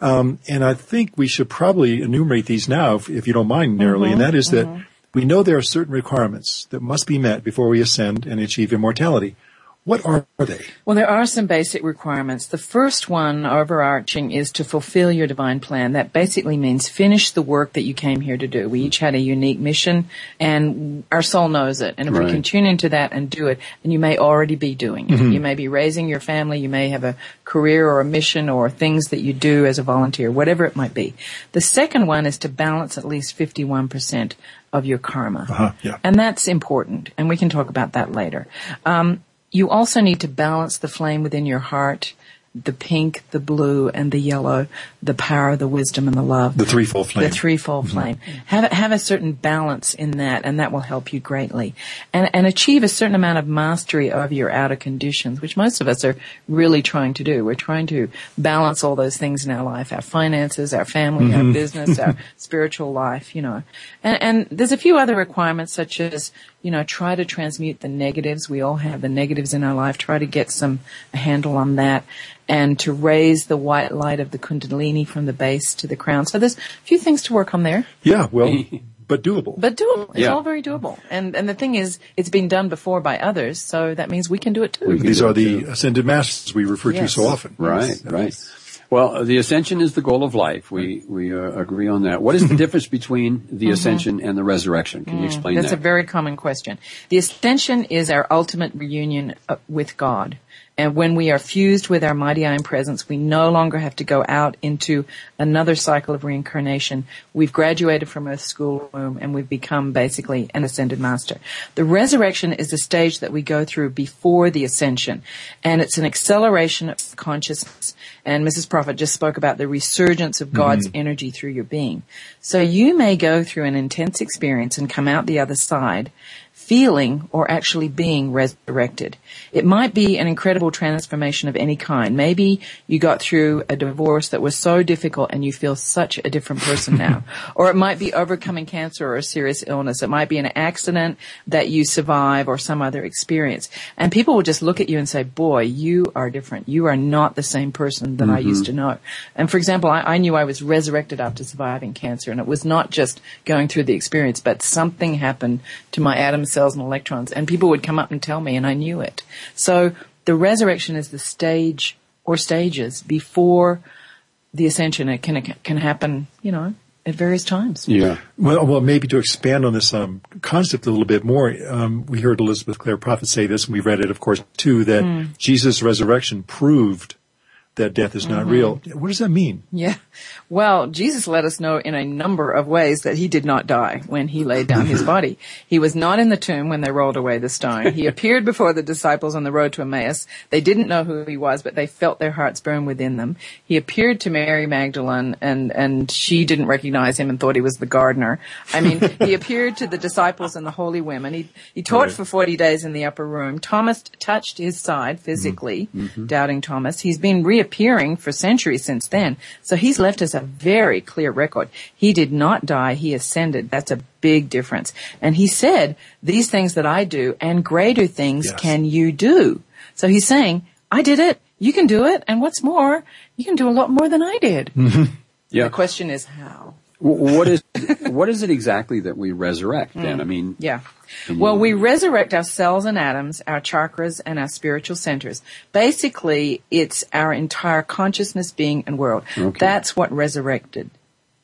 Um, and I think we should probably enumerate these now, if, if you don't mind, Neroli. Mm-hmm. And that is mm-hmm. that we know there are certain requirements that must be met before we ascend and achieve immortality. What are they? Well, there are some basic requirements. The first one, overarching, is to fulfill your divine plan. That basically means finish the work that you came here to do. We each had a unique mission, and our soul knows it. And if right. we can tune into that and do it, then you may already be doing it. Mm-hmm. You may be raising your family, you may have a career or a mission or things that you do as a volunteer, whatever it might be. The second one is to balance at least 51% of your karma. Uh-huh, yeah. And that's important, and we can talk about that later. Um, you also need to balance the flame within your heart the pink, the blue, and the yellow, the power, the wisdom, and the love. The threefold flame. The threefold mm-hmm. flame. Have have a certain balance in that, and that will help you greatly, and and achieve a certain amount of mastery over your outer conditions, which most of us are really trying to do. We're trying to balance all those things in our life: our finances, our family, our mm-hmm. business, our (laughs) spiritual life. You know, and and there's a few other requirements such as you know try to transmute the negatives. We all have the negatives in our life. Try to get some a handle on that and to raise the white light of the kundalini from the base to the crown. So there's a few things to work on there, Yeah, well, (laughs) but doable. but doable. It's Yeah. all very doable. And and the thing is, it's been done before by others, so that means we can do it too. These are the ascended masters we refer to so often. Right, right. Well, the ascension is the goal of life. We we uh, agree on that. What is the (laughs) difference between the ascension and the resurrection? Can you explain Mm-hmm. Mm, That's a very common question. The ascension is our ultimate reunion uh, with God. And when we are fused with our mighty I AM presence, we no longer have to go out into another cycle of reincarnation. We've graduated from Earth's schoolroom and we've become basically an ascended master. The resurrection is the stage that we go through before the ascension. And it's an acceleration of consciousness. And Mrs. Prophet just spoke about the resurgence of God's mm-hmm. energy through your being. So you may go through an intense experience and come out the other side feeling or actually being resurrected. It might be an incredible transformation of any kind. Maybe you got through a divorce that was so difficult and you feel such a different person now. (laughs) or it might be overcoming cancer or a serious illness. It might be an accident that you survive or some other experience. And people will just look at you and say, boy, you are different. You are not the same person that I used to mm-hmm. know. And for example, I, I knew I was resurrected after surviving cancer and it was not just going through the experience, but something happened to my atoms, cells and electrons and people would come up and tell me and I knew it. So the resurrection is the stage or stages before the ascension. It can, it can happen, you know, at various times. yeah. Well, well, maybe to expand on this um, concept a little bit more, um, we heard Elizabeth Clare Prophet say this, and we read it, of course, too, that Hmm. Jesus' resurrection proved that death is Mm-hmm. not real. What does that mean? Yeah. Well, Jesus let us know in a number of ways that he did not die when he laid down his (laughs) body. He was not in the tomb when they rolled away the stone. He (laughs) appeared before the disciples on the road to Emmaus. They didn't know who he was, but they felt their hearts burn within them. He appeared to Mary Magdalene and, and she didn't recognize him and thought he was the gardener. I mean, he (laughs) appeared to the disciples and the holy women. He, he taught Right. for 40 days in the upper room. Thomas touched his side physically, doubting Thomas. He's been reappearing for centuries since then. So he's left us a very clear record. He did not die. He ascended. That's a big difference. And he said, these things that I do and greater things Yes. can you do. So he's saying, I did it. You can do it. And what's more, you can do a lot more than I did. Mm-hmm. Yeah. The question is how. What is what is it exactly that we resurrect then? Mm. I mean, Yeah. Well, we resurrect our cells and atoms, our chakras, and our spiritual centers. Basically, it's our entire consciousness, being, and world. Okay. That's what resurrected.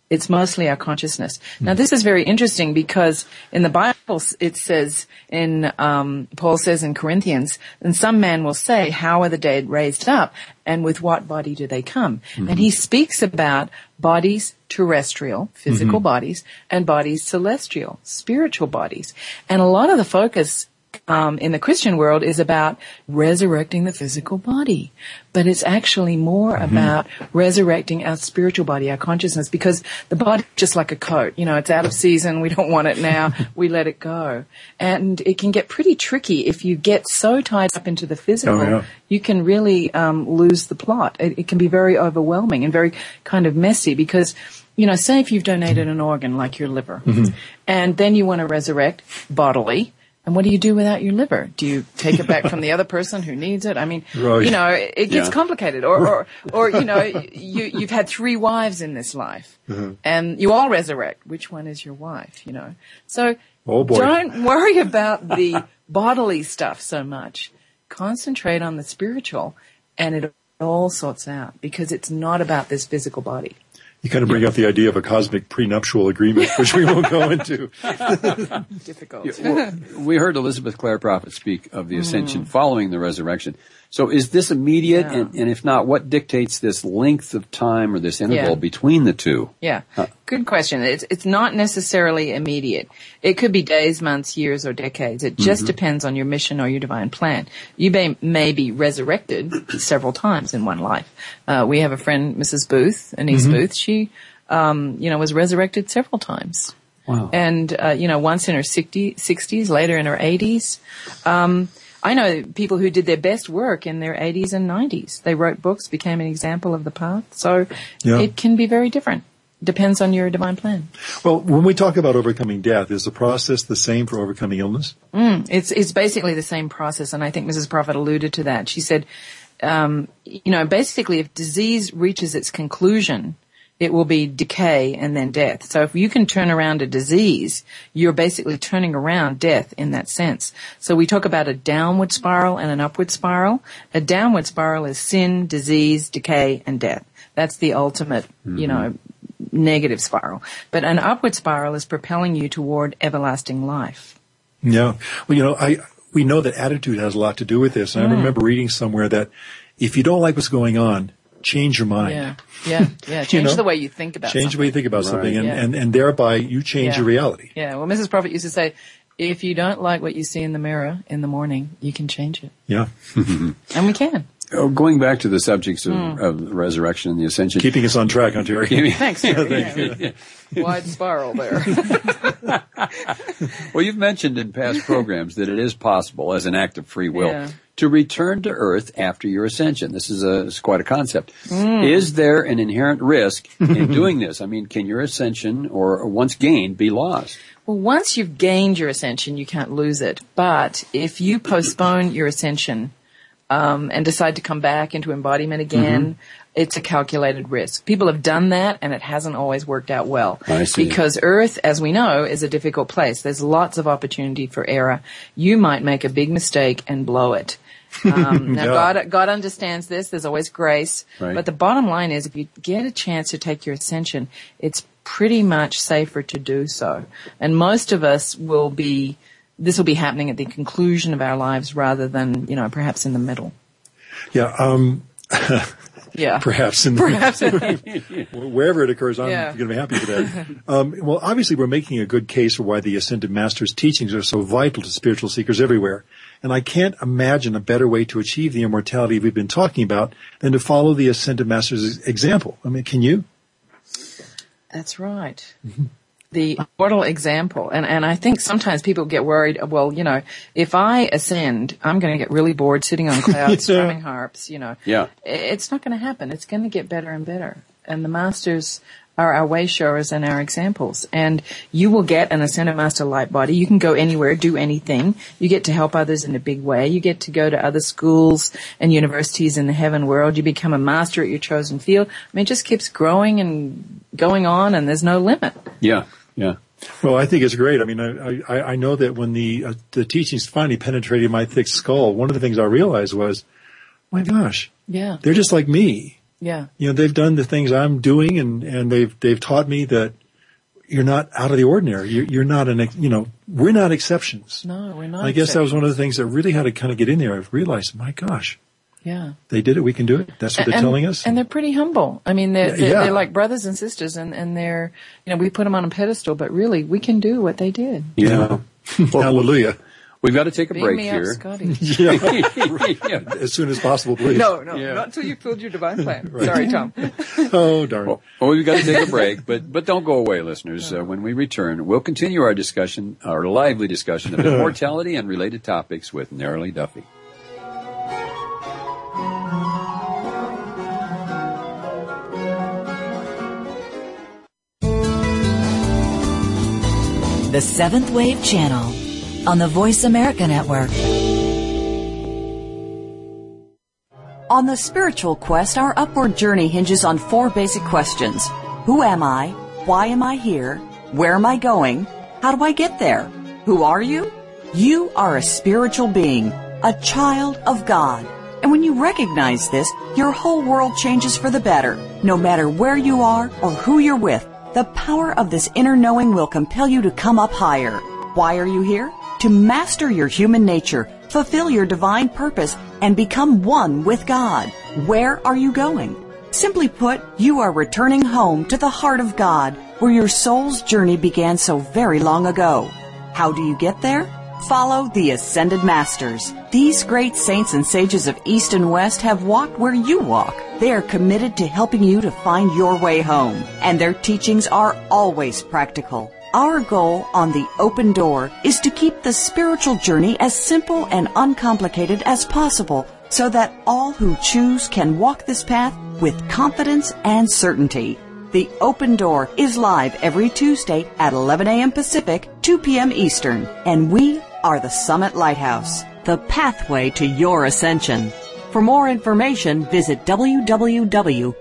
It's mostly our consciousness. Now, hmm. this is very interesting because in the Bible it says in um, Paul says in Corinthians, and some man will say, "How are the dead raised up, and with what body do they come?" Hmm. And he speaks about bodies terrestrial, physical bodies, and bodies celestial, spiritual bodies. And a lot of the focus um, in the Christian world is about resurrecting the physical body, but it's actually more about resurrecting our spiritual body, our consciousness, because the body just like a coat. You know, it's out of season. We don't want it now. (laughs) we let it go, and it can get pretty tricky if you get so tied up into the physical. Oh, yeah. You can really um, lose the plot. It, it can be very overwhelming and very kind of messy because. You know, say if you've donated an organ like your liver, mm-hmm. and then you want to resurrect bodily, and what do you do without your liver? Do you take it back from the other person who needs it? I mean, Right. you know, it, it gets Yeah. complicated. Or, or, or, you (laughs) know, you, you've had three wives in this life mm-hmm. and you all resurrect. Which one is your wife, you know? So Oh, don't worry about the bodily stuff so much. Concentrate on the spiritual and it all sorts out because it's not about this physical body. You kind of bring up the idea of a cosmic prenuptial agreement, (laughs) which we won't go into. Difficult. well, we heard Elizabeth Clare Prophet speak of the Hmm. ascension following the resurrection. So is this immediate? Yeah. And, and if not, what dictates this length of time or this interval Yeah. between the two? Yeah. Good question. It's it's not necessarily immediate. It could be days, months, years, or decades. It just depends on your mission or your divine plan. You may, may be resurrected several times in one life. Uh, we have a friend, Mrs. Booth, Annice Booth. She, um, you know, was resurrected several times. Wow. And uh, you know, once in her 60, 60s, later in her 80s. Um, I know people who did their best work in their 80s and 90s. They wrote books, became an example of the path. So Yeah. it can be very different. Depends on your divine plan. Well, when we talk about overcoming death, is the process the same for overcoming illness? It's it's basically the same process, and I think Mrs. Prophet alluded to that. She said, um, you know, basically, if disease reaches its conclusion, it will be decay and then death. So if you can turn around a disease, you're basically turning around death in that sense. So we talk about a downward spiral and an upward spiral. A downward spiral is sin, disease, decay, and death. That's the ultimate, you mm-hmm. know, negative spiral. But an upward spiral is propelling you toward everlasting life. Yeah. Well, you know, I we know that attitude has a lot to do with this. And I mm. remember reading somewhere that if you don't like what's going on, change your mind. Yeah, yeah, yeah. (laughs) Change know, the way you think about Change the way you think about Right. something, and, Yeah. and, and thereby you change Yeah. your reality. Yeah. Well, Mrs. Prophet used to say, if you don't like what you see in the mirror in the morning, you can change it, Yeah. (laughs) and we can. Oh, going back to the subjects of, of the resurrection and the ascension. Keeping us on track, huh, (laughs) Terry? Thanks. (laughs) yeah, Wide spiral there. (laughs) Well, you've mentioned in past programs that it is possible, as an act of free will, Yeah. to return to Earth after your ascension. This is, a, is quite a concept. Hmm. Is there an inherent risk in doing this? I mean, can your ascension, or once gained, be lost? Well, once you've gained your ascension, you can't lose it. But if you postpone your ascension um, and decide to come back into embodiment again, it's a calculated risk. People have done that, and it hasn't always worked out well. I see. Because Earth, as we know, is a difficult place. There's lots of opportunity for error. You might make a big mistake and blow it. Um, (laughs) now, Yeah. God, God understands this. There's always grace. Right. But the bottom line is, if you get a chance to take your ascension, it's pretty much safer to do so. And most of us will be, this will be happening at the conclusion of our lives rather than, you know, perhaps in the middle. Yeah. Um, (laughs) Yeah. perhaps in the, Perhaps. (laughs) wherever it occurs, I'm Yeah. going to be happy for that. um, well, obviously, we're making a good case for why the Ascended Master's teachings are so vital to spiritual seekers everywhere. And I can't imagine a better way to achieve the immortality we've been talking about than to follow the Ascended Master's example. I mean, can you? That's right. The immortal example. And, and I think sometimes people get worried, well, you know, if I ascend, I'm going to get really bored sitting on (laughs) clouds, Yeah. strumming harps, you know. Yeah. It's not going to happen. It's going to get better and better. And the masters are our way showers and our examples. And you will get an ascended master light body. You can go anywhere, do anything. You get to help others in a big way. You get to go to other schools and universities in the heaven world. You become a master at your chosen field. I mean, it just keeps growing and going on and there's no limit. Yeah, yeah. Well, I think it's great. I mean, I, I, I know that when the, uh, the teachings finally penetrated my thick skull, one of the things I realized was, my gosh, Yeah. they're just like me. Yeah. you know they've done the things I'm doing and and they've they've taught me that you're not out of the ordinary you're, you're not an you know we're not exceptions No, we're not. I guess that was one of the things that really had to kind of get in there I've realized my gosh Yeah. they did it we can do it that's what they're and, telling us And they're pretty humble. I mean, they're, they're, yeah. they're like brothers and sisters and, and they're, you know, we put them on a pedestal, but really we can do what they did. Yeah. (laughs) hallelujah We've got to take a Beam break me here. up, Scotty. (laughs) yeah (laughs) Yeah. as soon as possible please no, no, Yeah. not until you've filled your divine plan. Sorry, Tom. oh darn Well, well, we've got to take a break, but but don't go away, listeners. Uh, when we return, we'll continue our discussion, our lively discussion of immortality and related topics with Neroli Duffy. The Seventh Wave Channel on the Voice America Network. On the spiritual quest, our upward journey hinges on four basic questions. Who am I? Why am I here? Where am I going? How do I get there? Who are you? You are a spiritual being, a child of God. And when you recognize this, your whole world changes for the better. No matter where you are or who you're with, the power of this inner knowing will compel you to come up higher. Why are you here? To master your human nature, fulfill your divine purpose, and become one with God. Where are you going? Simply put, you are returning home to the heart of God, where your soul's journey began so very long ago. How do you get there? Follow the Ascended Masters. These great saints and sages of East and West have walked where you walk. They are committed to helping you to find your way home, and their teachings are always practical. Our goal on the open door is to keep the spiritual journey as simple and uncomplicated as possible so that all who choose can walk this path with confidence and certainty. The Open Door is live every Tuesday at 11 a.m. Pacific, 2 p.m. Eastern, and we are the Summit Lighthouse, the pathway to your ascension. For more information, visit www.tsl.org.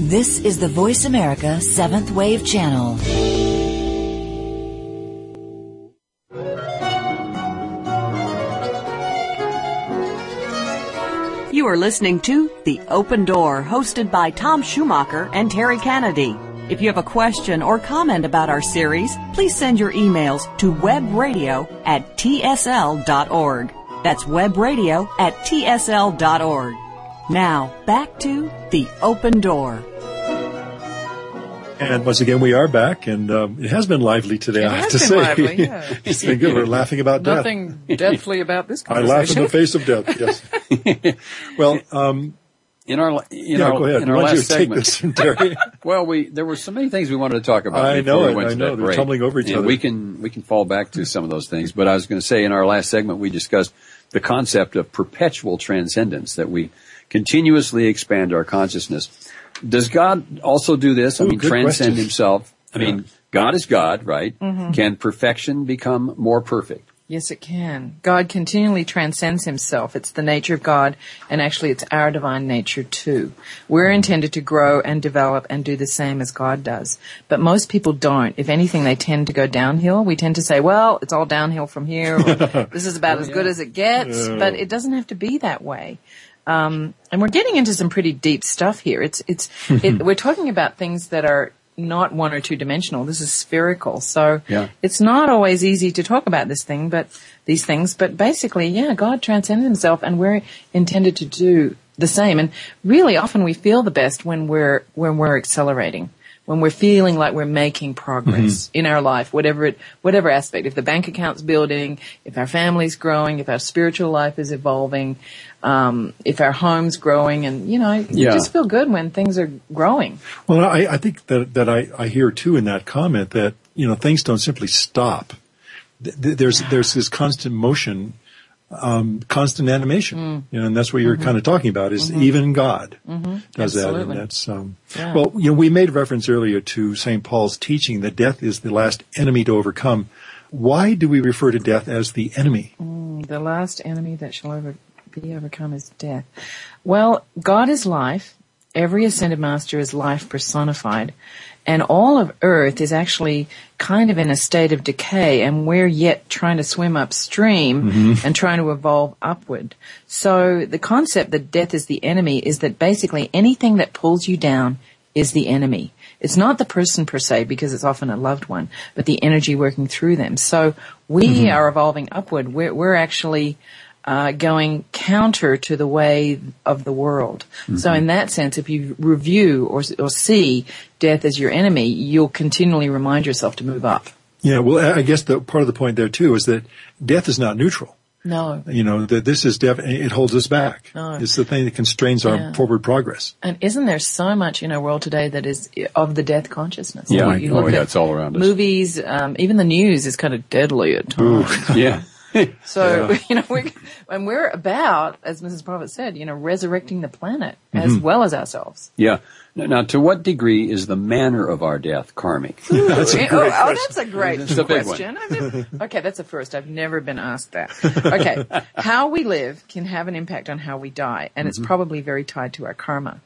This is the Voice America Seventh Wave Channel. You are listening to The Open Door, hosted by Tom Schumacher and Terry Kennedy. If you have a question or comment about our series, please send your emails to webradio at tsl.org. That's webradio at tsl.org. Now, back to The Open Door. And once again, we are back, and um, it has been lively today. It I have to say, lively, (laughs) yeah. it's been good. We're laughing about death. Nothing deathly about this conversation. (laughs) I conversation. laugh in the face of death. Yes. (laughs) well, um, In our in yeah, our go ahead. in our Why don't last take segment, this, Terry? well, we there were so many things we wanted to talk about. I before know we it, went I to know. They're break. tumbling over each and other. We can we can fall back to some of those things. But I was going to say in our last segment we discussed the concept of perpetual transcendence that we continuously expand our consciousness. Does God also do this? I mean, transcend question. Himself. I mean, God is God, right? Mm-hmm. Can perfection become more perfect? Yes, it can. God continually transcends himself. It's the nature of God, and actually it's our divine nature too. We're intended to grow and develop and do the same as God does. But most people don't. If anything, they tend to go downhill. We tend to say, well, it's all downhill from here, or (laughs) this is about as good as it gets, but it doesn't have to be that way. Um, and we're getting into some pretty deep stuff here. It's, it's, (laughs) it, we're talking about things that are not one or two dimensional. This is spherical. So Yeah. it's not always easy to talk about this thing, but these things, but basically, yeah, God transcended himself and we're intended to do the same. And really often we feel the best when we're, when we're accelerating. When we're feeling like we're making progress in our life, whatever it, whatever aspect, if the bank account's building, if our family's growing, if our spiritual life is evolving, um, if our home's growing, and you know, you just feel good when things are growing. Well, I, I think that, that I, I hear too in that comment that, you know, things don't simply stop. Th- th- There's, there's this constant motion, um, constant animation. Mm. You know, and that's what you're kind of talking about is even God does that. Mm-hmm. Absolutely. And that's, um, Yeah. well, you know, we made reference earlier to St. Paul's teaching that death is the last enemy to overcome. Why do we refer to death as the enemy? The last enemy that shall over, be overcome is death. Well, God is life. Every ascended master is life personified. And all of earth is actually kind of in a state of decay and we're yet trying to swim upstream mm-hmm. and trying to evolve upward. So the concept that death is the enemy is that basically anything that pulls you down is the enemy. It's not the person per se because it's often a loved one, but the energy working through them. So we mm-hmm. are evolving upward. We're, we're actually uh, going counter to the way of the world. So in that sense, if you review or, or see death as your enemy, you'll continually remind yourself to move up. Yeah, well, I I guess the part of the point there too is that death is not neutral. No. You know, that this is def- it holds us back. No. It's the thing that constrains our Yeah. forward progress. And isn't there so much in our world today that is of the death consciousness? Yeah. You Oh, look yeah, at it's all around us. Movies, um, even the news is kind of deadly at times. Yeah. (laughs) (laughs) So, (laughs) you know, we and we're about, as Mrs. Prophet said, you know, resurrecting the planet as mm-hmm. well as ourselves. Yeah. Now, now, to what degree is the manner of our death karmic? (laughs) Eh, oh, oh, that's a great oh, oh, that's a great That's a question. Never- okay, that's a first. I've never been asked that. Okay, how we live can have an impact on how we die, and it's mm-hmm. probably very tied to our karma.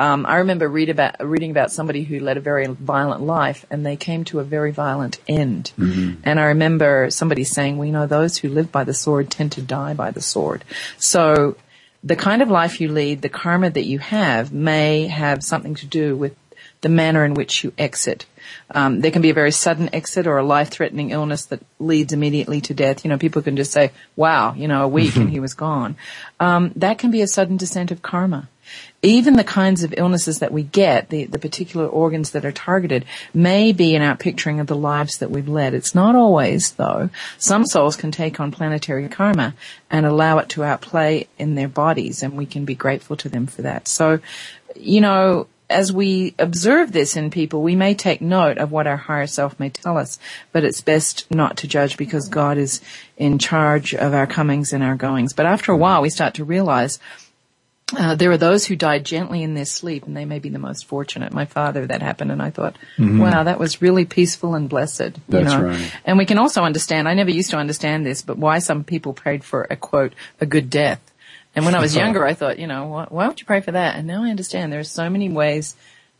Um, I remember read about, reading about somebody who led a very violent life, and they came to a very violent end. And I remember somebody saying, "We know those who live by the sword tend to die by the sword." So the kind of life you lead, the karma that you have may have something to do with the manner in which you exit. Um, there can be a very sudden exit or a life-threatening illness that leads immediately to death. You know, people can just say, wow, you know, a week and he (laughs) was gone. Um, that can be a sudden descent of karma. Even the kinds of illnesses that we get, the, the particular organs that are targeted, may be an outpicturing of the lives that we've led. It's not always, though. Some souls can take on planetary karma and allow it to outplay in their bodies, and we can be grateful to them for that. So, you know, as we observe this in people, we may take note of what our higher self may tell us, but it's best not to judge because God is in charge of our comings and our goings. But after a while, we start to realize uh, there are those who die gently in their sleep, and they may be the most fortunate. My father, that happened, and I thought, wow, that was really peaceful and blessed. you That's know? right. And we can also understand, I never used to understand this, but why some people prayed for a quote, a good death. And when I was younger, I thought, you know, why, why would you pray for that? And now I understand there are so many ways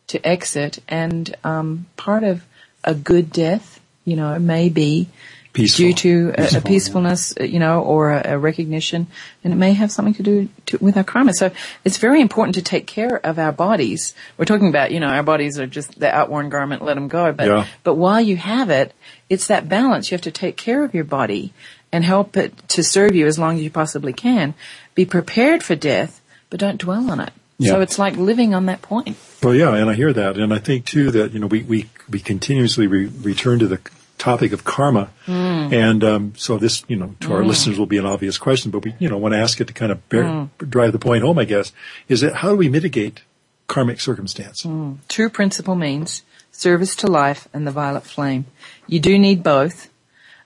to exit, and um, part of a good death, you know, may be Peaceful. due to a, a peacefulness, uh, you know, or a, a recognition, and it may have something to do to, with our karma. So it's very important to take care of our bodies. We're talking about, you know, our bodies are just the outworn garment, let them go. But Yeah. but while you have it, it's that balance. You have to take care of your body and help it to serve you as long as you possibly can. Be prepared for death, but don't dwell on it. So it's like living on that point. Well, yeah, and I hear that, and I think too that you know we we we continuously re- return to the topic of karma, and um, so this you know to our listeners will be an obvious question, but we you know want to ask it to kind of bear, drive the point home. I guess is that how do we mitigate karmic circumstance? True principle means service to life and the violet flame. You do need both,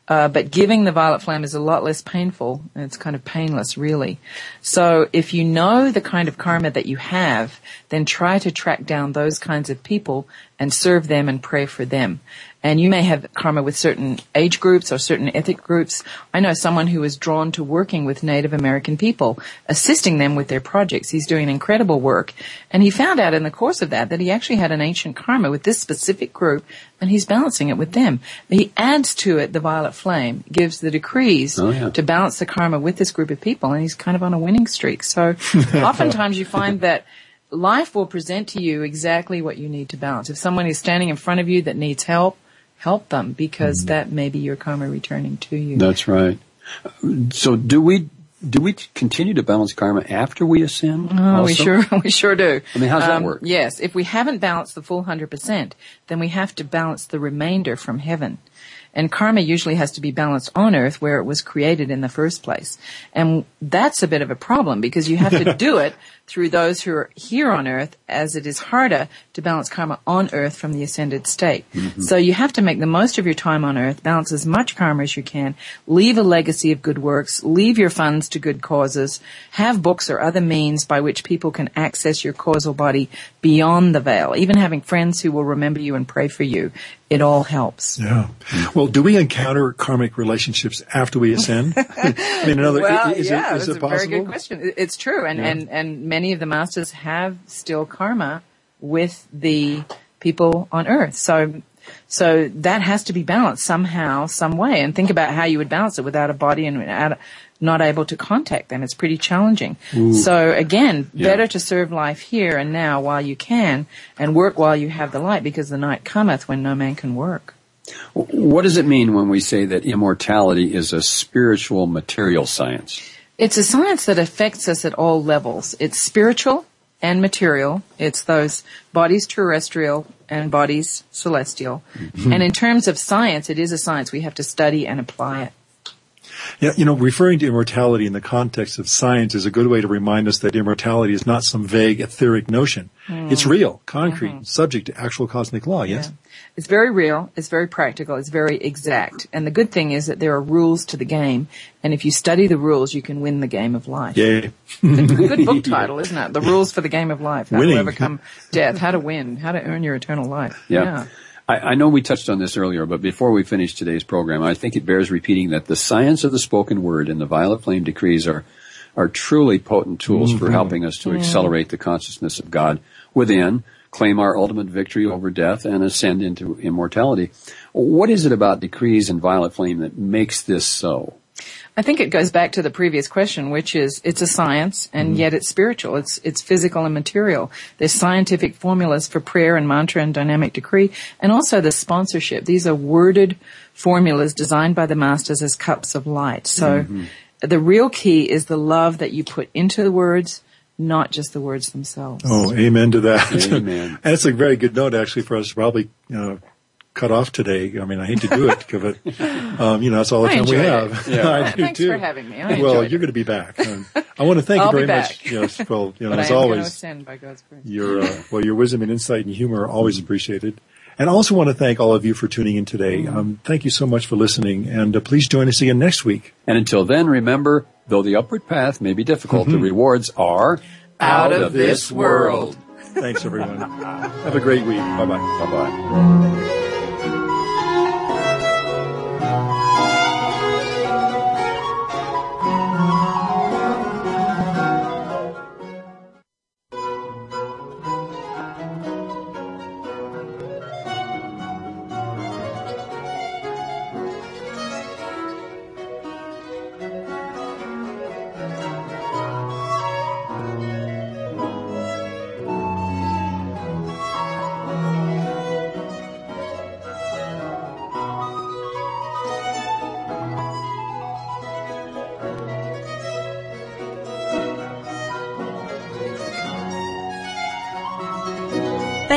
uh, but giving the violet flame is a lot less painful and it's kind of painless, really. So if you know the kind of karma that you have, then try to track down those kinds of people and serve them and pray for them. And you may have karma with certain age groups or certain ethnic groups. I know someone who is drawn to working with Native American people, assisting them with their projects. He's doing incredible work. And he found out in the course of that that he actually had an ancient karma with this specific group and he's balancing it with them. He adds to it the violet flame, gives the decrees Oh, yeah. to balance the karma with this group of people and he's kind of on a winning streak. So (laughs) oftentimes you find that life will present to you exactly what you need to balance. If someone is standing in front of you that needs help, help them because Mm-hmm. that may be your karma returning to you. That's right. So do we do we continue to balance karma after we ascend? Oh, we sure, (laughs) we sure do. I mean, how's that Um, work? Yes, if we haven't balanced the full hundred percent, then we have to balance the remainder from heaven. And karma usually has to be balanced on earth where it was created in the first place. And that's a bit of a problem because you have to (laughs) do it through those who are here on earth as it is harder to balance karma on earth from the ascended state. Mm-hmm. So you have to make the most of your time on earth, balance as much karma as you can, leave a legacy of good works, leave your funds to good causes, have books or other means by which people can access your causal body beyond the veil. Even having friends who will remember you and pray for you, it all helps. Yeah. Well, do we encounter karmic relationships after we ascend? (laughs) I mean, another Well, is, yeah, it, is that's it a very good question. It's true, and, and and many of the masters have still karma with the people on Earth. So. So that has to be balanced somehow, some way, and think about how you would balance it without a body and without, not able to contact them. It's pretty challenging. So again, Yeah. better to serve life here and now while you can, and work while you have the light, because the night cometh when no man can work. What does it mean when we say that immortality is a spiritual material science? It's a science that affects us at all levels. It's spiritual and material. It's those bodies terrestrial and bodies celestial. And in terms of science, it is a science. We have to study and apply it. Yeah, you know, referring to immortality in the context of science is a good way to remind us that immortality is not some vague etheric notion. Mm. It's real, concrete, mm-hmm. subject to actual cosmic law, yes? Yeah. It's very real, it's very practical, it's very exact. And the good thing is that there are rules to the game, and if you study the rules, you can win the game of life. Yeah. Good book (laughs) title, isn't it? The rules for the game of life. How Winning. to overcome death, how to win, how to earn your eternal life. yeah. yeah. I, I, know we touched on this earlier, but before we finish today's program, I think it bears repeating that the science of the spoken word and the violet flame decrees are are truly potent tools mm-hmm. for helping us to mm-hmm. accelerate the consciousness of God within, claim our ultimate victory over death, and ascend into immortality. What is it about decrees and violet flame that makes this so? I think it goes back to the previous question, which is it's a science and mm-hmm. yet it's spiritual. It's it's physical and material. There's scientific formulas for prayer and mantra and dynamic decree, and also the sponsorship. These are worded formulas designed by the masters as cups of light. So mm-hmm. the real key is the love that you put into the words, not just the words themselves. Oh, amen to that. Amen. (laughs) and it's a very good note actually for us to probably you know, cut off today. I mean, I hate to do it, but um, you know that's all the I time we have. Yeah. (laughs) I do Thanks too. for having me. I well, you're going to be back. Um, I want to thank you very much. Yes, well, you know, but as I am always, ascend by God's grace. your uh, well, your wisdom and insight and humor are always appreciated. And I also want to thank all of you for tuning in today. Mm-hmm. Um, thank you so much for listening, and uh, please join us again next week. And until then, remember, though the upward path may be difficult, the mm-hmm. rewards are out, of this world. Thanks, everyone. (laughs) Have a great week. Bye bye. Bye bye.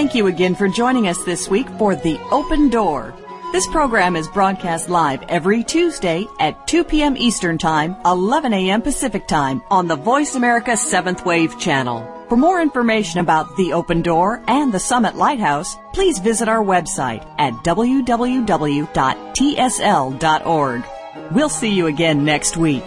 Thank you again for joining us this week for The Open Door. This program is broadcast live every Tuesday at 2 p.m. Eastern Time, 11 a.m. Pacific Time on the Voice America 7th Wave channel. For more information about The Open Door and the Summit Lighthouse, please visit our website at www.tsl.org. We'll see you again next week.